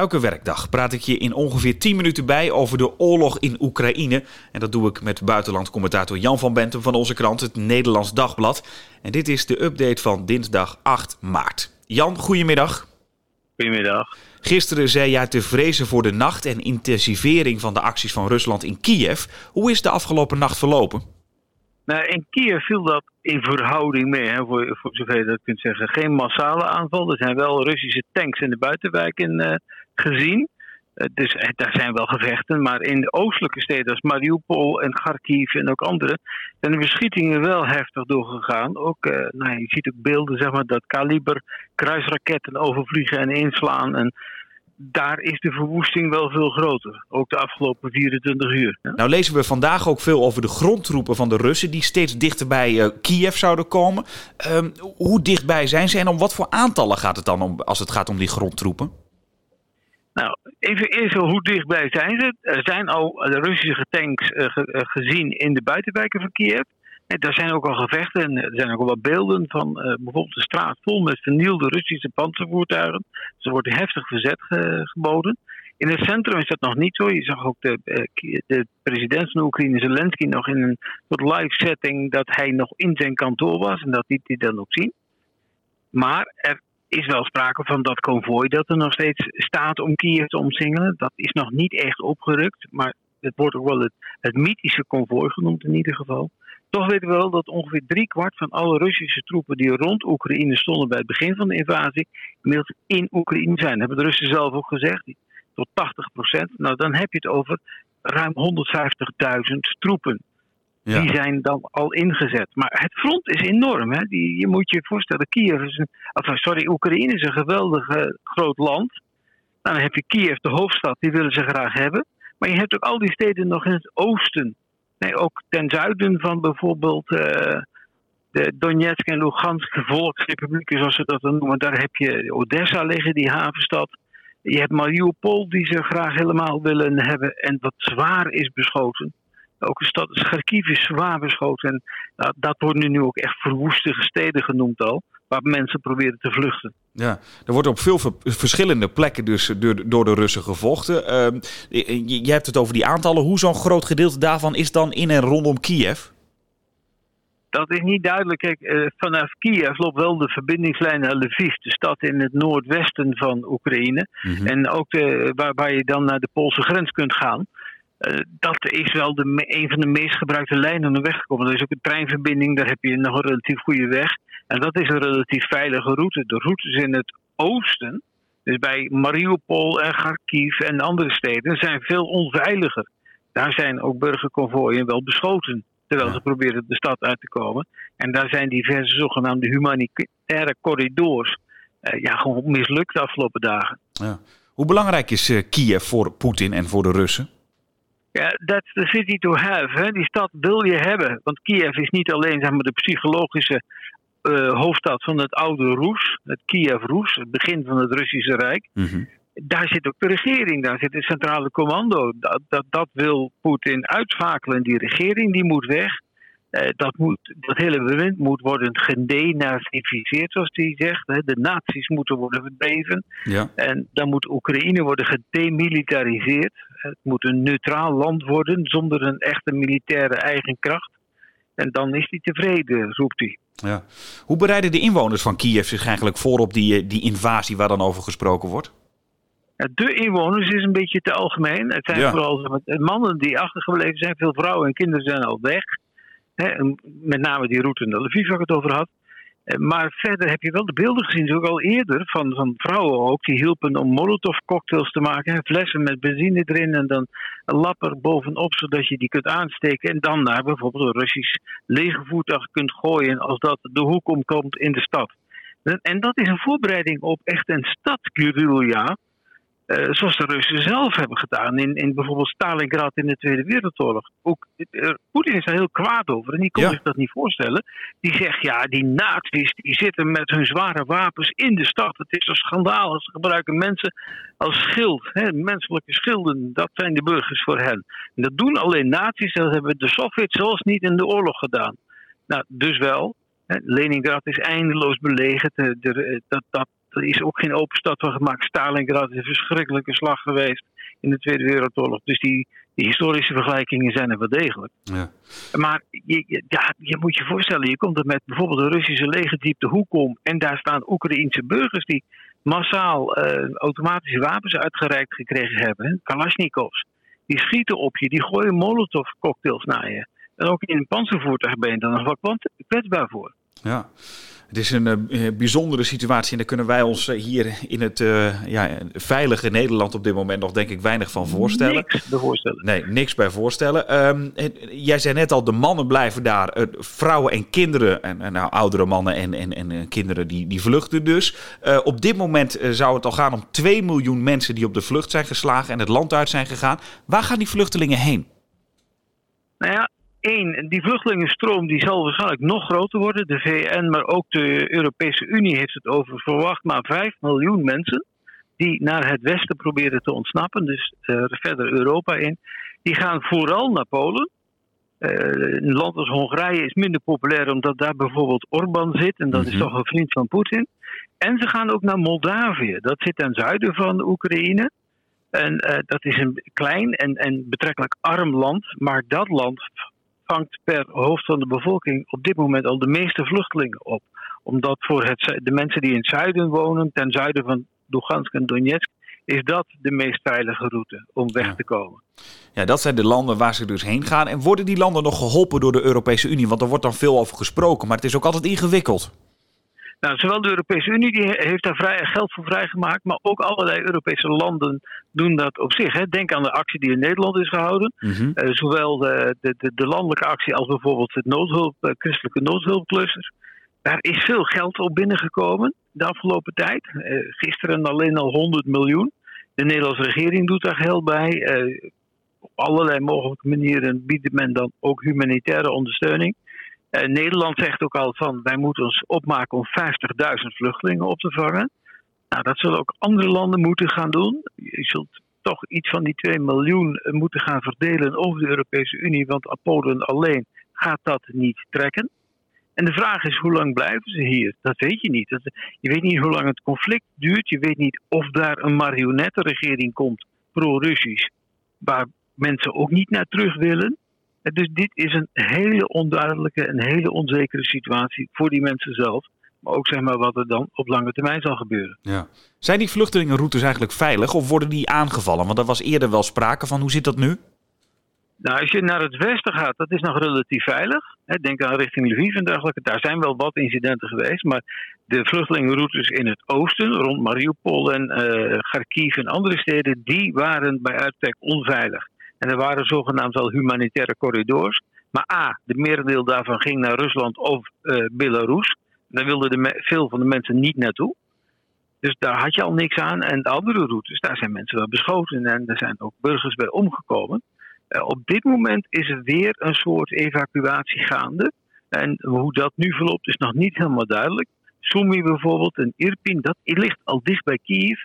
Elke werkdag praat ik je in ongeveer 10 minuten bij over de oorlog in Oekraïne. En dat doe ik met buitenlandcommentator Jan van Bentum van onze krant, het Nederlands Dagblad. En dit is de update van dinsdag 8 maart. Jan, goedemiddag. Goedemiddag. Gisteren zei jij te vrezen voor de nacht en intensivering van de acties van Rusland in Kiev. Hoe is de afgelopen nacht verlopen? Nou, in Kiev viel dat in verhouding mee, hè, voor, voor zover je dat kunt zeggen. Geen massale aanval. Er zijn wel Russische tanks in de buitenwijken uh, gezien. Dus daar zijn wel gevechten. Maar in de oostelijke steden als Mariupol en Kharkiv en ook andere... zijn de beschietingen wel heftig doorgegaan. Ook, nou, je ziet ook beelden zeg maar, dat kaliber kruisraketten overvliegen en inslaan... En, daar is de verwoesting wel veel groter. Ook de afgelopen 24 uur. Nou lezen we vandaag ook veel over de grondtroepen van de Russen... die steeds dichter bij uh, Kiev zouden komen. Uh, hoe dichtbij zijn ze en om wat voor aantallen gaat het dan om, als het gaat om die grondtroepen? Nou, even eerst hoe dichtbij zijn ze. Er zijn al de Russische tanks uh, ge gezien in de buitenwijken van Kiev. En daar zijn ook al gevechten en er zijn ook al wat beelden van uh, bijvoorbeeld de straat vol met vernielde Russische panzervoertuigen. Dus er wordt heftig verzet ge geboden. In het centrum is dat nog niet zo. Je zag ook de, de president van Oekraïne, Zelensky, nog in een soort live setting dat hij nog in zijn kantoor was en dat liet hij dan ook zien. Maar er is wel sprake van dat konvooi dat er nog steeds staat om Kiev te omsingelen. Dat is nog niet echt opgerukt, maar het wordt ook wel het, het mythische konvooi genoemd in ieder geval. Toch weten we wel dat ongeveer driekwart van alle Russische troepen die rond Oekraïne stonden bij het begin van de invasie, inmiddels in Oekraïne zijn. Dat hebben de Russen zelf ook gezegd, tot 80 procent. Nou, dan heb je het over ruim 150.000 troepen. Die zijn dan al ingezet. Maar het front is enorm. Hè? Die, je moet je voorstellen, Kiev is een, of, sorry, Oekraïne is een geweldig uh, groot land. Nou, dan heb je Kiev, de hoofdstad, die willen ze graag hebben. Maar je hebt ook al die steden nog in het oosten. Nee, ook ten zuiden van bijvoorbeeld uh, de Donetsk en Lugansk volksrepublieken, zoals ze dat dan noemen. Daar heb je Odessa liggen, die havenstad. Je hebt Mariupol, die ze graag helemaal willen hebben en wat zwaar is beschoten. Ook de stad Kharkiv is zwaar beschoten. En dat, dat worden nu ook echt verwoeste steden genoemd al waar mensen proberen te vluchten. Ja, er wordt op veel verschillende plekken dus door, door de Russen gevochten. Uh, je, je, hebt het over die aantallen. Hoe zo'n groot gedeelte daarvan is dan in en rondom Kiev? Dat is niet duidelijk. Kijk, uh, vanaf Kiev loopt wel de verbindingslijn naar Lviv, de stad in het noordwesten van Oekraïne. Mm -hmm. En ook de, waar, waar, je dan naar de Poolse grens kunt gaan. Uh, dat is wel de, een van de meest gebruikte lijnen om de weg gekomen. Er is ook een treinverbinding, daar heb je nog een relatief goede weg. En dat is een relatief veilige route. De routes in het oosten, dus bij Mariupol en Kharkiv en andere steden, zijn veel onveiliger. Daar zijn ook burgerconvooien wel beschoten, terwijl ze proberen de stad uit te komen. En daar zijn diverse zogenaamde humanitaire corridors uh, ja, gewoon mislukt de afgelopen dagen. Ja. Hoe belangrijk is uh, Kiev voor Poetin en voor de Russen? Ja, that's the city to have. Hè. Die stad wil je hebben. Want Kiev is niet alleen zeg maar, de psychologische uh, hoofdstad van het oude Roes, het Kiev-Roes, het begin van het Russische Rijk. Mm -hmm. Daar zit ook de regering, daar zit het centrale commando. Dat, dat, dat wil Poetin uitschakelen. Die regering die moet weg. Uh, dat, moet, dat hele bewind moet worden gedenazificeerd, zoals hij zegt. Hè. De naties moeten worden verdreven. Ja. En dan moet Oekraïne worden gedemilitariseerd. Het moet een neutraal land worden zonder een echte militaire eigen kracht. En dan is hij tevreden, roept hij. Ja. Hoe bereiden de inwoners van Kiev zich eigenlijk voor op die, die invasie waar dan over gesproken wordt? De inwoners is een beetje te algemeen. Het zijn ja. vooral mannen die achtergebleven zijn. Veel vrouwen en kinderen zijn al weg. met name die route naar Lviv waar ik het over had. Maar verder heb je wel de beelden gezien, ook al eerder, van, van vrouwen ook. Die hielpen om molotov-cocktails te maken. Flessen met benzine erin en dan een lapper bovenop, zodat je die kunt aansteken. En dan naar bijvoorbeeld een Russisch legervoertuig kunt gooien als dat de hoek omkomt in de stad. En dat is een voorbereiding op echt een stadguerrilla. Uh, zoals de Russen zelf hebben gedaan in, in bijvoorbeeld Stalingrad in de Tweede Wereldoorlog. Ook, uh, Poetin is daar heel kwaad over en die kon ja. zich dat niet voorstellen. Die zegt, ja, die nazi's die zitten met hun zware wapens in de stad. Het is een schandaal. Ze gebruiken mensen als schild, hè, menselijke schilden. Dat zijn de burgers voor hen. En dat doen alleen nazi's, dat hebben de Sovjets zelfs niet in de oorlog gedaan. Nou, dus wel. Leningrad is eindeloos belegerd. De, de, dat, dat er is ook geen open stad van gemaakt. Stalingrad is een verschrikkelijke slag geweest in de Tweede Wereldoorlog. Dus die, die historische vergelijkingen zijn er wel degelijk. Ja. Maar je, ja, je moet je voorstellen, je komt er met bijvoorbeeld een Russische legerdiep de hoek om. En daar staan Oekraïense burgers die massaal uh, automatische wapens uitgereikt gekregen hebben. Kalashnikovs. Die schieten op je, die gooien molotov cocktails naar je. En ook in een panzervoertuig ben je dan nog wat kwetsbaar voor. Ja, het is een uh, bijzondere situatie en daar kunnen wij ons uh, hier in het uh, ja, veilige Nederland op dit moment nog denk ik weinig van voorstellen. Niks bij voorstellen. Nee, niks bij voorstellen. Um, jij zei net al, de mannen blijven daar, vrouwen en kinderen, en, en nou, oudere mannen en, en, en kinderen die, die vluchten dus. op dit moment zou het al gaan om 2 miljoen mensen die op de vlucht zijn geslagen en het land uit zijn gegaan. Waar gaan die vluchtelingen heen? Nou ja, Eén, die vluchtelingenstroom die zal waarschijnlijk nog groter worden. De VN, maar ook de Europese Unie heeft het over verwacht maar 5 miljoen mensen die naar het westen proberen te ontsnappen, dus uh, verder Europa in. Die gaan vooral naar Polen. Uh, een land als Hongarije is minder populair omdat daar bijvoorbeeld Orbán zit en dat is mhm. toch een vriend van Poetin. En ze gaan ook naar Moldavië, dat zit ten zuiden van Oekraïne. En uh, dat is een klein en, en betrekkelijk arm land, maar dat land vangt per hoofd van de bevolking op dit moment al de meeste vluchtelingen op. Omdat voor het, de mensen die in het zuiden wonen, ten zuiden van Lugansk en Donetsk, is dat de meest veilige route om weg te komen. Ja, dat zijn de landen waar ze dus heen gaan. En worden die landen nog geholpen door de Europese Unie? Want er wordt dan veel over gesproken, maar het is ook altijd ingewikkeld. Nou, zowel de Europese Unie die heeft daar vrij, geld voor vrijgemaakt, maar ook allerlei Europese landen doen dat op zich. Hè. Denk aan de actie die in Nederland is gehouden. Mhm. Eh, zowel de, de, de, de, landelijke actie als bijvoorbeeld het noodhulp, uh, christelijke noodhulpcluster. Daar is veel geld op binnengekomen de afgelopen tijd. Uh, gisteren alleen al 100 miljoen. De Nederlandse regering doet daar geld bij. op allerlei mogelijke manieren biedt men dan ook humanitaire ondersteuning. Uh, Nederland zegt ook al van wij moeten ons opmaken om 50.000 vluchtelingen op te vangen. Nou, dat zullen ook andere landen moeten gaan doen. Je zult toch iets van die 2 miljoen eh, moeten gaan verdelen over de Europese Unie, want Polen alleen gaat dat niet trekken. En de vraag is, hoe lang blijven ze hier? Dat weet je niet. je weet niet hoe lang het conflict duurt. Je weet niet of daar een marionettenregering komt, pro-Russisch, waar mensen ook niet naar terug willen. Dus dit is een hele onduidelijke en hele onzekere situatie voor die mensen zelf. Maar ook zeg maar wat er dan op lange termijn zal gebeuren. Ja. Zijn die vluchtelingenroutes eigenlijk veilig of worden die aangevallen? Want er was eerder wel sprake van. Hoe zit dat nu? Nou, als je naar het westen gaat, dat is nog relatief veilig. Denk aan richting Lviv en dergelijke. Daar zijn wel wat incidenten geweest. Maar de vluchtelingenroutes in het oosten, rond Mariupol en uh, Kharkiv en andere steden, die waren bij uitstek onveilig. En er waren zogenaamd al humanitaire corridors. Maar A, de merendeel daarvan ging naar Rusland of uh, Belarus. Daar wilden de veel van de mensen niet naartoe. Dus daar had je al niks aan. En de andere routes, daar zijn mensen wel beschoten en er zijn ook burgers bij omgekomen. Uh, op dit moment is er weer een soort evacuatie gaande. En hoe dat nu verloopt is nog niet helemaal duidelijk. Sumy bijvoorbeeld en Irpin, dat ligt al dicht bij Kiev.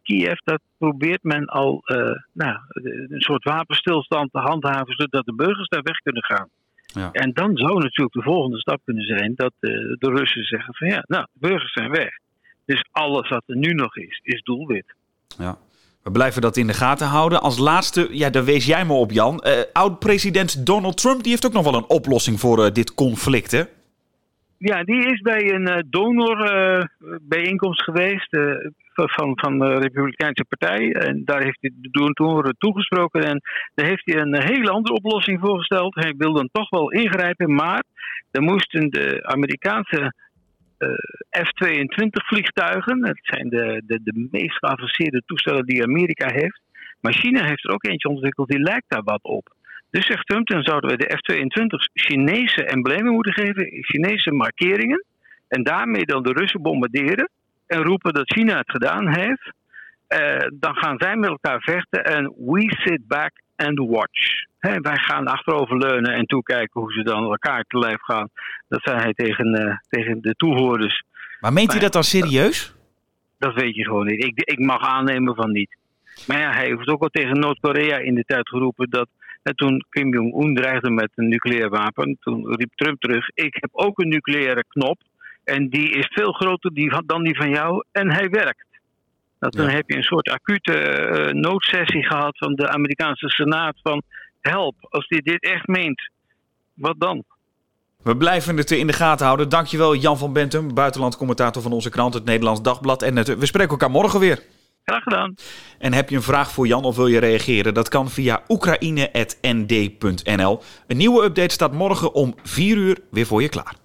Kiev, dat probeert men al uh, nou, een soort wapenstilstand te handhaven, zodat de burgers daar weg kunnen gaan. Ja. En dan zou natuurlijk de volgende stap kunnen zijn dat de, eh, de Russen zeggen van ja, nou, de burgers zijn weg. Dus alles wat er nu nog is, is doelwit. Ja. We blijven dat in de gaten houden. Als laatste, ja, daar wees jij me op, Jan. Uh, Oud-president Donald Trump die heeft ook nog wel een oplossing voor uh, dit conflict, hè? Ja, die is bij een uh, donorbijeenkomst geweest van, van de Republikeinse Partij. En daar heeft hij toen toegesproken. En daar heeft hij een hele andere oplossing voorgesteld. Hij wil dan toch wel ingrijpen, maar dan moesten de Amerikaanse uh, F-22 vliegtuigen, dat zijn de, de, de meest geavanceerde toestellen die Amerika heeft. Maar China heeft er ook eentje ontwikkeld, die lijkt daar wat op. Dus zegt Trump, dan zouden we de F-22's Chinese emblemen moeten geven, Chinese markeringen. En daarmee dan de Russen bombarderen en roepen dat China het gedaan heeft, uh, dan gaan zij met elkaar vechten en we sit back and watch. wij gaan achteroverleunen en toekijken hoe ze dan elkaar te lijf gaan. Dat zei hij tegen, uh, tegen de toehoorders. Maar meent hij dat dan serieus? Dat, weet je gewoon niet. Ik, ik mag aannemen van niet. Maar ja, hij heeft ook al tegen Noord-Korea in de tijd geroepen dat en toen Kim Jong-un dreigde met een nucleair wapen, toen riep Trump terug: Ik heb ook een nucleaire knop. En die is veel groter dan die van jou en hij werkt. Dat dan heb je een soort acute uh, noodsessie gehad van de Amerikaanse Senaat van help, als hij dit echt meent, wat dan? We blijven het in de gaten houden. Dankjewel Jan van Bentum, buitenland commentator van onze krant, het Nederlands Dagblad. En we spreken elkaar morgen weer. Graag gedaan. En heb je een vraag voor Jan of wil je reageren? Dat kan via oekraïne.nd.nl. Een nieuwe update staat morgen om 4 uur weer voor je klaar.